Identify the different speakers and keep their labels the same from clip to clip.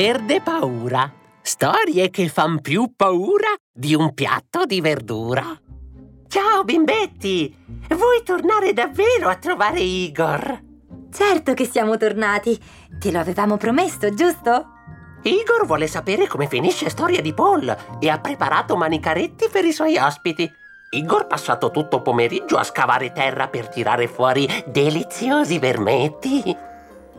Speaker 1: Verde paura. Storie che fan più paura di un piatto di verdura. Ciao bimbetti! Vuoi tornare davvero a trovare Igor?
Speaker 2: Certo che siamo tornati. Te lo avevamo promesso, giusto?
Speaker 1: Igor vuole sapere come finisce Storia di Paul e ha preparato manicaretti per i suoi ospiti. Igor ha passato tutto pomeriggio a scavare terra per tirare fuori deliziosi vermetti.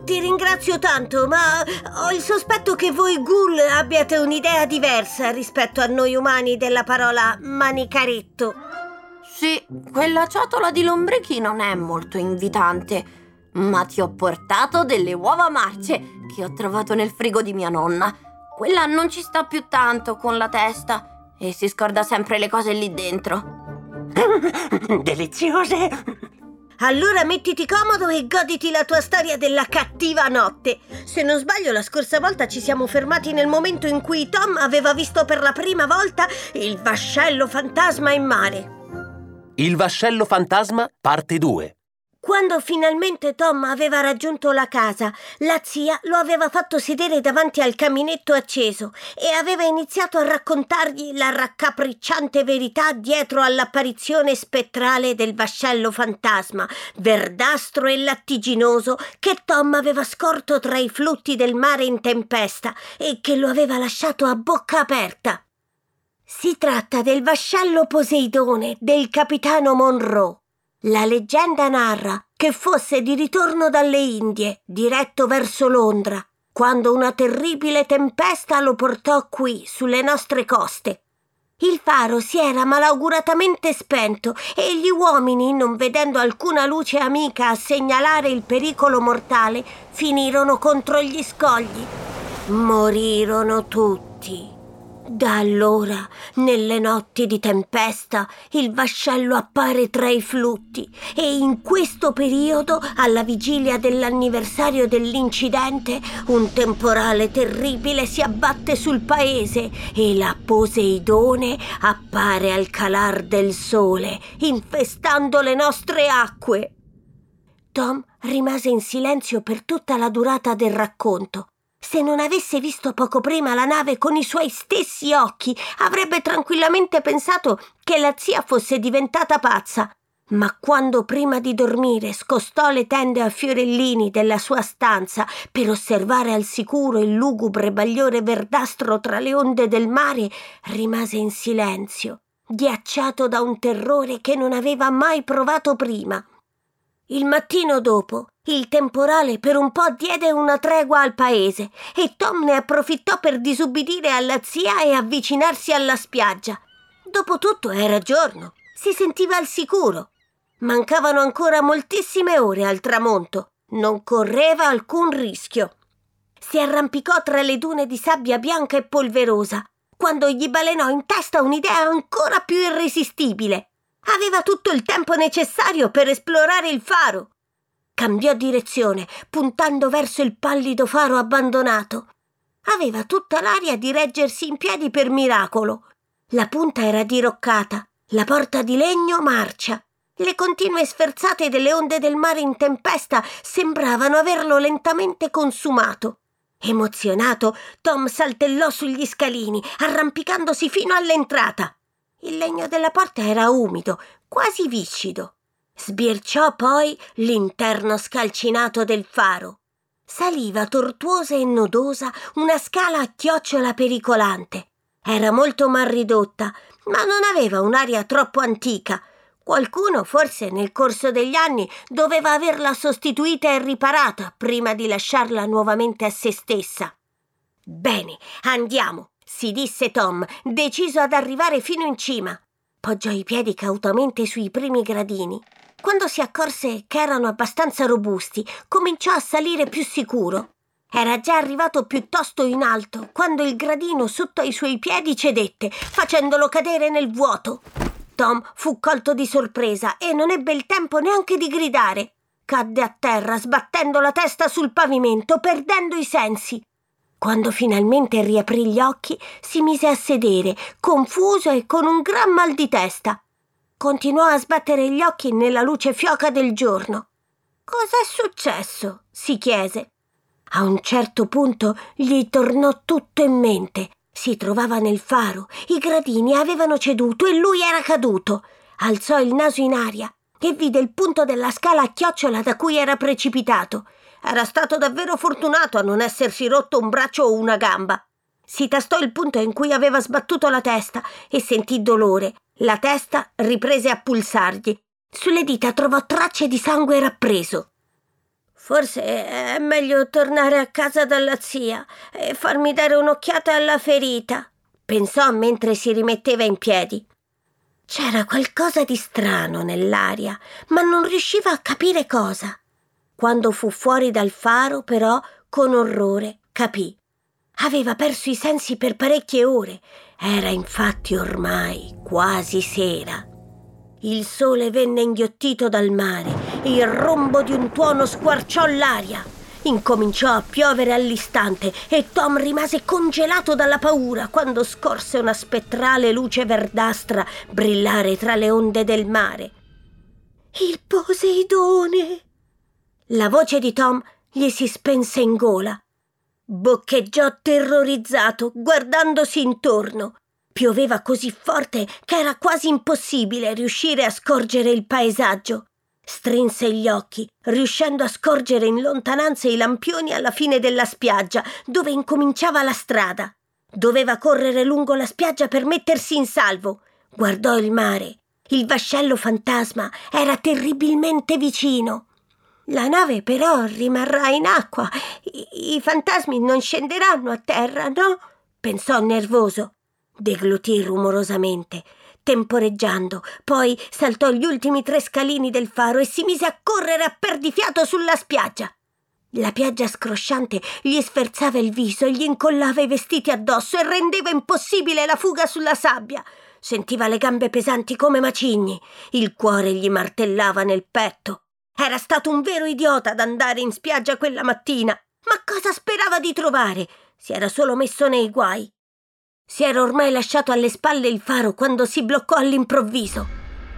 Speaker 3: Ti ringrazio tanto, ma ho il sospetto che voi ghoul abbiate un'idea diversa rispetto a noi umani della parola manicaretto.
Speaker 4: Sì, quella ciotola di lombrichi non è molto invitante, ma ti ho portato delle uova marce che ho trovato nel frigo di mia nonna. Quella non ci sta più tanto con la testa e si scorda sempre le cose lì dentro.
Speaker 1: Deliziose!
Speaker 3: Allora mettiti comodo e goditi la tua storia della cattiva notte. Se non sbaglio, la scorsa volta ci siamo fermati nel momento in cui Tom aveva visto per la prima volta il vascello fantasma in mare.
Speaker 1: Il vascello fantasma, parte 2.
Speaker 3: Quando finalmente Tom aveva raggiunto la casa, la zia lo aveva fatto sedere davanti al caminetto acceso e aveva iniziato a raccontargli la raccapricciante verità dietro all'apparizione spettrale del vascello fantasma, verdastro e lattiginoso, che Tom aveva scorto tra i flutti del mare in tempesta e che lo aveva lasciato a bocca aperta. Si tratta del vascello Poseidone del capitano Monroe. La leggenda narra che fosse di ritorno dalle Indie, diretto verso Londra, quando una terribile tempesta lo portò qui, sulle nostre coste. Il faro si era malauguratamente spento e gli uomini, non vedendo alcuna luce amica a segnalare il pericolo mortale, finirono contro gli scogli. Morirono tutti. Da allora, nelle notti di tempesta, il vascello appare tra i flutti e in questo periodo, alla vigilia dell'anniversario dell'incidente, un temporale terribile si abbatte sul paese e la Poseidone appare al calar del sole, infestando le nostre acque. Tom rimase in silenzio per tutta la durata del racconto se non avesse visto poco prima la nave con i suoi stessi occhi, avrebbe tranquillamente pensato che la zia fosse diventata pazza. Ma quando prima di dormire scostò le tende a fiorellini della sua stanza per osservare al sicuro il lugubre bagliore verdastro tra le onde del mare, rimase in silenzio, ghiacciato da un terrore che non aveva mai provato prima. Il mattino dopo, il temporale per un po' diede una tregua al paese e Tom ne approfittò per disubbidire alla zia e avvicinarsi alla spiaggia. Dopotutto era giorno, si sentiva al sicuro. Mancavano ancora moltissime ore al tramonto. Non correva alcun rischio. Si arrampicò tra le dune di sabbia bianca e polverosa, quando gli balenò in testa un'idea ancora più irresistibile. Aveva tutto il tempo necessario per esplorare il faro. Cambiò direzione, puntando verso il pallido faro abbandonato. Aveva tutta l'aria di reggersi in piedi per miracolo. La punta era diroccata, la porta di legno marcia. Le continue sferzate delle onde del mare in tempesta sembravano averlo lentamente consumato. Emozionato, Tom saltellò sugli scalini, arrampicandosi fino all'entrata. Il legno della porta era umido, quasi viscido. Sbirciò poi l'interno scalcinato del faro. Saliva tortuosa e nodosa una scala a chiocciola pericolante. Era molto mal ridotta, ma non aveva un'aria troppo antica. Qualcuno, forse nel corso degli anni, doveva averla sostituita e riparata prima di lasciarla nuovamente a se stessa. Bene, andiamo si disse Tom, deciso ad arrivare fino in cima. Poggiò i piedi cautamente sui primi gradini. Quando si accorse che erano abbastanza robusti, cominciò a salire più sicuro. Era già arrivato piuttosto in alto quando il gradino sotto ai suoi piedi cedette, facendolo cadere nel vuoto. Tom fu colto di sorpresa e non ebbe il tempo neanche di gridare. Cadde a terra, sbattendo la testa sul pavimento, perdendo i sensi. Quando finalmente riaprì gli occhi, si mise a sedere, confuso e con un gran mal di testa. Continuò a sbattere gli occhi nella luce fioca del giorno. Cos'è successo? si chiese. A un certo punto gli tornò tutto in mente. Si trovava nel faro, i gradini avevano ceduto e lui era caduto. Alzò il naso in aria e vide il punto della scala a chiocciola da cui era precipitato. Era stato davvero fortunato a non essersi rotto un braccio o una gamba. Si tastò il punto in cui aveva sbattuto la testa e sentì dolore. La testa riprese a pulsargli. Sulle dita trovò tracce di sangue rappreso. Forse è meglio tornare a casa dalla zia e farmi dare un'occhiata alla ferita, pensò mentre si rimetteva in piedi. C'era qualcosa di strano nell'aria, ma non riusciva a capire cosa. Quando fu fuori dal faro, però, con orrore, capì. Aveva perso i sensi per parecchie ore. Era infatti ormai quasi sera. Il sole venne inghiottito dal mare e il rombo di un tuono squarciò l'aria. Incominciò a piovere all'istante e Tom rimase congelato dalla paura quando scorse una spettrale luce verdastra brillare tra le onde del mare. Il Poseidone! La voce di Tom gli si spense in gola. Boccheggiò terrorizzato, guardandosi intorno. Pioveva così forte che era quasi impossibile riuscire a scorgere il paesaggio. Strinse gli occhi, riuscendo a scorgere in lontananza i lampioni alla fine della spiaggia, dove incominciava la strada. Doveva correre lungo la spiaggia per mettersi in salvo. Guardò il mare. Il vascello fantasma era terribilmente vicino. La nave però rimarrà in acqua. I, I, fantasmi non scenderanno a terra, no? pensò nervoso. Deglutì rumorosamente, temporeggiando, poi saltò gli ultimi tre scalini del faro e si mise a correre a perdifiato sulla spiaggia. La piaggia scrosciante gli sferzava il viso e gli incollava i vestiti addosso e rendeva impossibile la fuga sulla sabbia. Sentiva le gambe pesanti come macigni, il cuore gli martellava nel petto. Era stato un vero idiota ad andare in spiaggia quella mattina. Ma cosa sperava di trovare? Si era solo messo nei guai. Si era ormai lasciato alle spalle il faro quando si bloccò all'improvviso.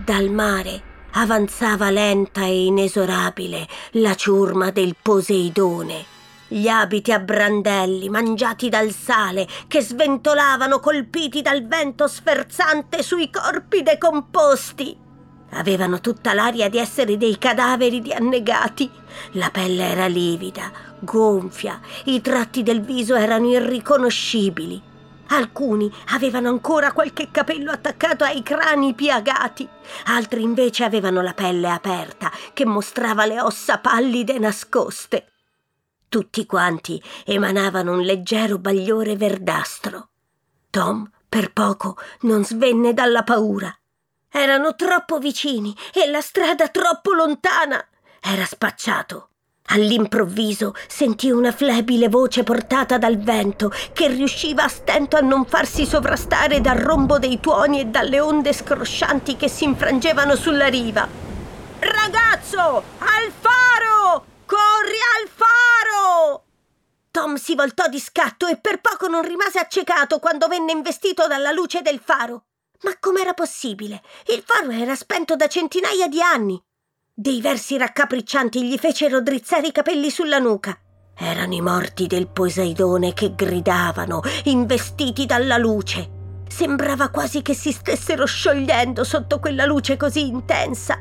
Speaker 3: Dal mare avanzava lenta e inesorabile la ciurma del Poseidone. Gli abiti a brandelli mangiati dal sale che sventolavano colpiti dal vento sferzante sui corpi decomposti. Avevano tutta l'aria di essere dei cadaveri di annegati. La pelle era livida, gonfia, i tratti del viso erano irriconoscibili. Alcuni avevano ancora qualche capello attaccato ai crani piagati, altri invece avevano la pelle aperta che mostrava le ossa pallide nascoste. Tutti quanti emanavano un leggero bagliore verdastro. Tom per poco non svenne dalla paura. Erano troppo vicini e la strada troppo lontana. Era spacciato. All'improvviso sentì una flebile voce portata dal vento che riusciva a stento a non farsi sovrastare dal rombo dei tuoni e dalle onde scroscianti che si infrangevano sulla riva. Ragazzo, al faro! Corri al faro! Tom si voltò di scatto e per poco non rimase accecato quando venne investito dalla luce del faro. Ma com'era possibile? Il faro era spento da centinaia di anni. Dei versi raccapriccianti gli fecero drizzare i capelli sulla nuca. Erano i morti del Poseidone che gridavano, investiti dalla luce. Sembrava quasi che si stessero sciogliendo sotto quella luce così intensa.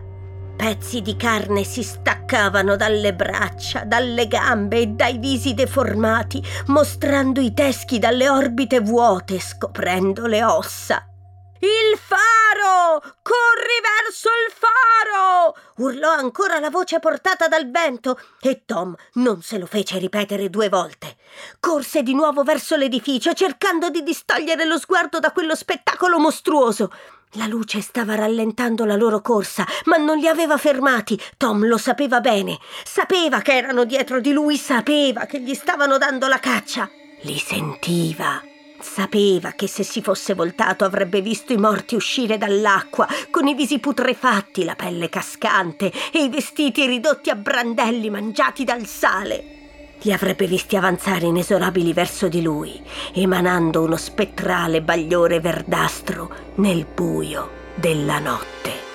Speaker 3: Pezzi di carne si staccavano dalle braccia, dalle gambe e dai visi deformati, mostrando i teschi dalle orbite vuote, scoprendo le ossa. Il faro! Corri verso il faro! urlò ancora la voce portata dal vento e Tom non se lo fece ripetere due volte. Corse di nuovo verso l'edificio cercando di distogliere lo sguardo da quello spettacolo mostruoso. La luce stava rallentando la loro corsa, ma non li aveva fermati. Tom lo sapeva bene. Sapeva che erano dietro di lui, sapeva che gli stavano dando la caccia. Li sentiva. Sapeva che se si fosse voltato avrebbe visto i morti uscire dall'acqua, con i visi putrefatti, la pelle cascante e i vestiti ridotti a brandelli mangiati dal sale. Li avrebbe visti avanzare inesorabili verso di lui, emanando uno spettrale bagliore verdastro nel buio della notte.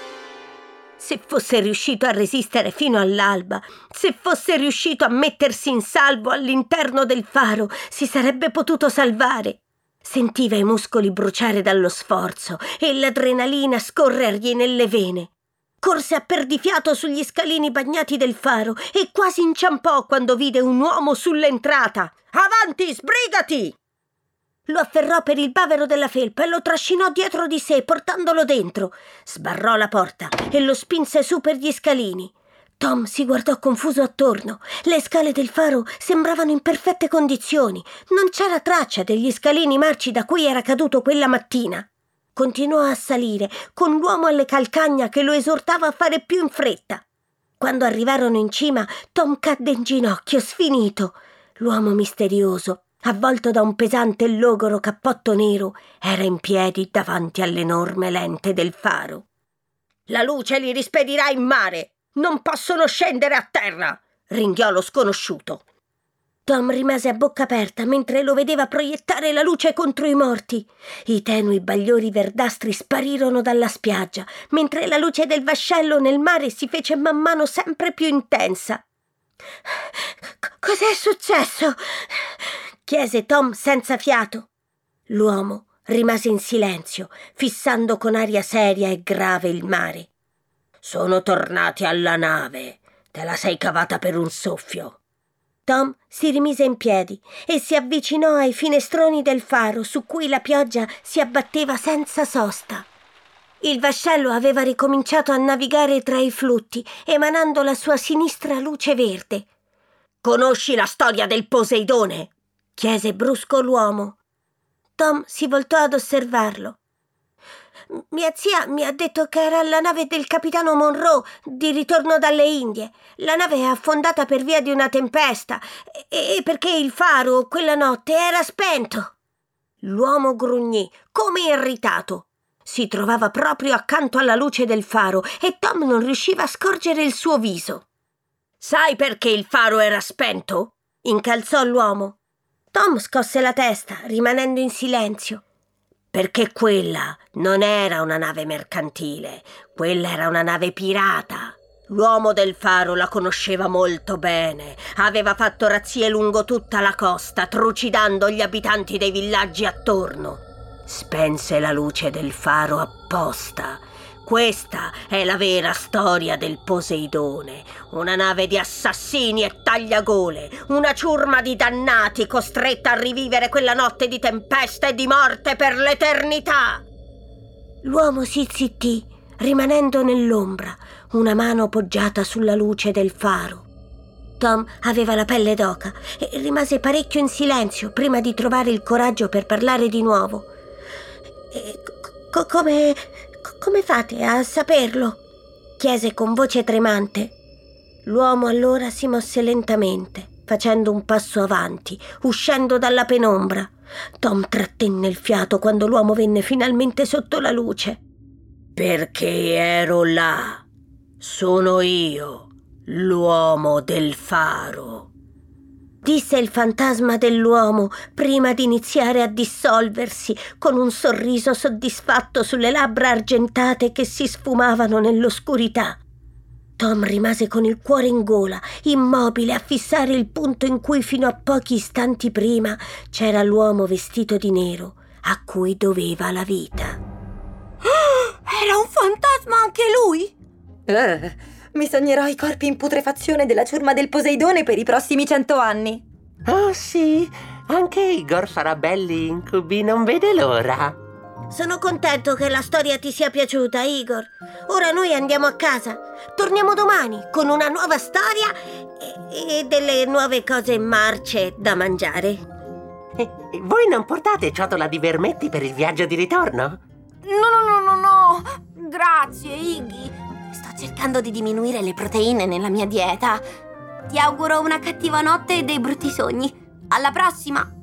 Speaker 3: Se fosse riuscito a resistere fino all'alba, se fosse riuscito a mettersi in salvo all'interno del faro, si sarebbe potuto salvare. Sentiva i muscoli bruciare dallo sforzo e l'adrenalina scorrergli nelle vene. Corse a perdifiato sugli scalini bagnati del faro e quasi inciampò quando vide un uomo sull'entrata. Avanti, sbrigati! Lo afferrò per il bavero della felpa e lo trascinò dietro di sé, portandolo dentro. Sbarrò la porta e lo spinse su per gli scalini. Tom si guardò confuso attorno. Le scale del faro sembravano in perfette condizioni. Non c'era traccia degli scalini marci da cui era caduto quella mattina. Continuò a salire, con l'uomo alle calcagna che lo esortava a fare più in fretta. Quando arrivarono in cima, Tom cadde in ginocchio, sfinito. L'uomo misterioso avvolto da un pesante e logoro cappotto nero, era in piedi davanti all'enorme lente del faro. La luce li rispedirà in mare! Non possono scendere a terra! ringhiò lo sconosciuto. Tom rimase a bocca aperta mentre lo vedeva proiettare la luce contro i morti. I tenui bagliori verdastri sparirono dalla spiaggia, mentre la luce del vascello nel mare si fece man mano sempre più intensa. Cos'è successo? chiese Tom senza fiato. L'uomo rimase in silenzio, fissando con aria seria e grave il mare. Sono tornati alla nave. Te la sei cavata per un soffio. Tom si rimise in piedi e si avvicinò ai finestroni del faro su cui la pioggia si abbatteva senza sosta. Il vascello aveva ricominciato a navigare tra i flutti, emanando la sua sinistra luce verde. Conosci la storia del Poseidone? chiese brusco l'uomo. Tom si voltò ad osservarlo. Mia zia mi ha detto che era la nave del capitano Monroe di ritorno dalle Indie. La nave è affondata per via di una tempesta e perché il faro quella notte era spento. L'uomo grugnì, come irritato. Si trovava proprio accanto alla luce del faro e Tom non riusciva a scorgere il suo viso. Sai perché il faro era spento? incalzò l'uomo. Tom scosse la testa, rimanendo in silenzio. Perché quella non era una nave mercantile, quella era una nave pirata. L'uomo del faro la conosceva molto bene, aveva fatto razzie lungo tutta la costa, trucidando gli abitanti dei villaggi attorno. Spense la luce del faro apposta questa è la vera storia del Poseidone, una nave di assassini e tagliagole, una ciurma di dannati costretta a rivivere quella notte di tempesta e di morte per l'eternità. L'uomo si zittì, rimanendo nell'ombra, una mano poggiata sulla luce del faro. Tom aveva la pelle d'oca e rimase parecchio in silenzio prima di trovare il coraggio per parlare di nuovo. E co- come come fate a saperlo? chiese con voce tremante. L'uomo allora si mosse lentamente, facendo un passo avanti, uscendo dalla penombra. Tom trattenne il fiato quando l'uomo venne finalmente sotto la luce. Perché ero là. Sono io, l'uomo del faro disse il fantasma dell'uomo prima di iniziare a dissolversi con un sorriso soddisfatto sulle labbra argentate che si sfumavano nell'oscurità. Tom rimase con il cuore in gola, immobile a fissare il punto in cui fino a pochi istanti prima c'era l'uomo vestito di nero a cui doveva la vita.
Speaker 4: Era un fantasma anche lui?
Speaker 2: Eh. Mi sognerò i corpi in putrefazione della ciurma del Poseidone per i prossimi cento anni.
Speaker 1: Oh sì, anche Igor farà belli incubi, non vede l'ora.
Speaker 3: Sono contento che la storia ti sia piaciuta, Igor. Ora noi andiamo a casa. Torniamo domani con una nuova storia e, e delle nuove cose marce da mangiare.
Speaker 1: E, voi non portate ciotola di vermetti per il viaggio di ritorno?
Speaker 4: No, no, no, no, no. Grazie, Iggy cercando di diminuire le proteine nella mia dieta. Ti auguro una cattiva notte e dei brutti sogni. Alla prossima!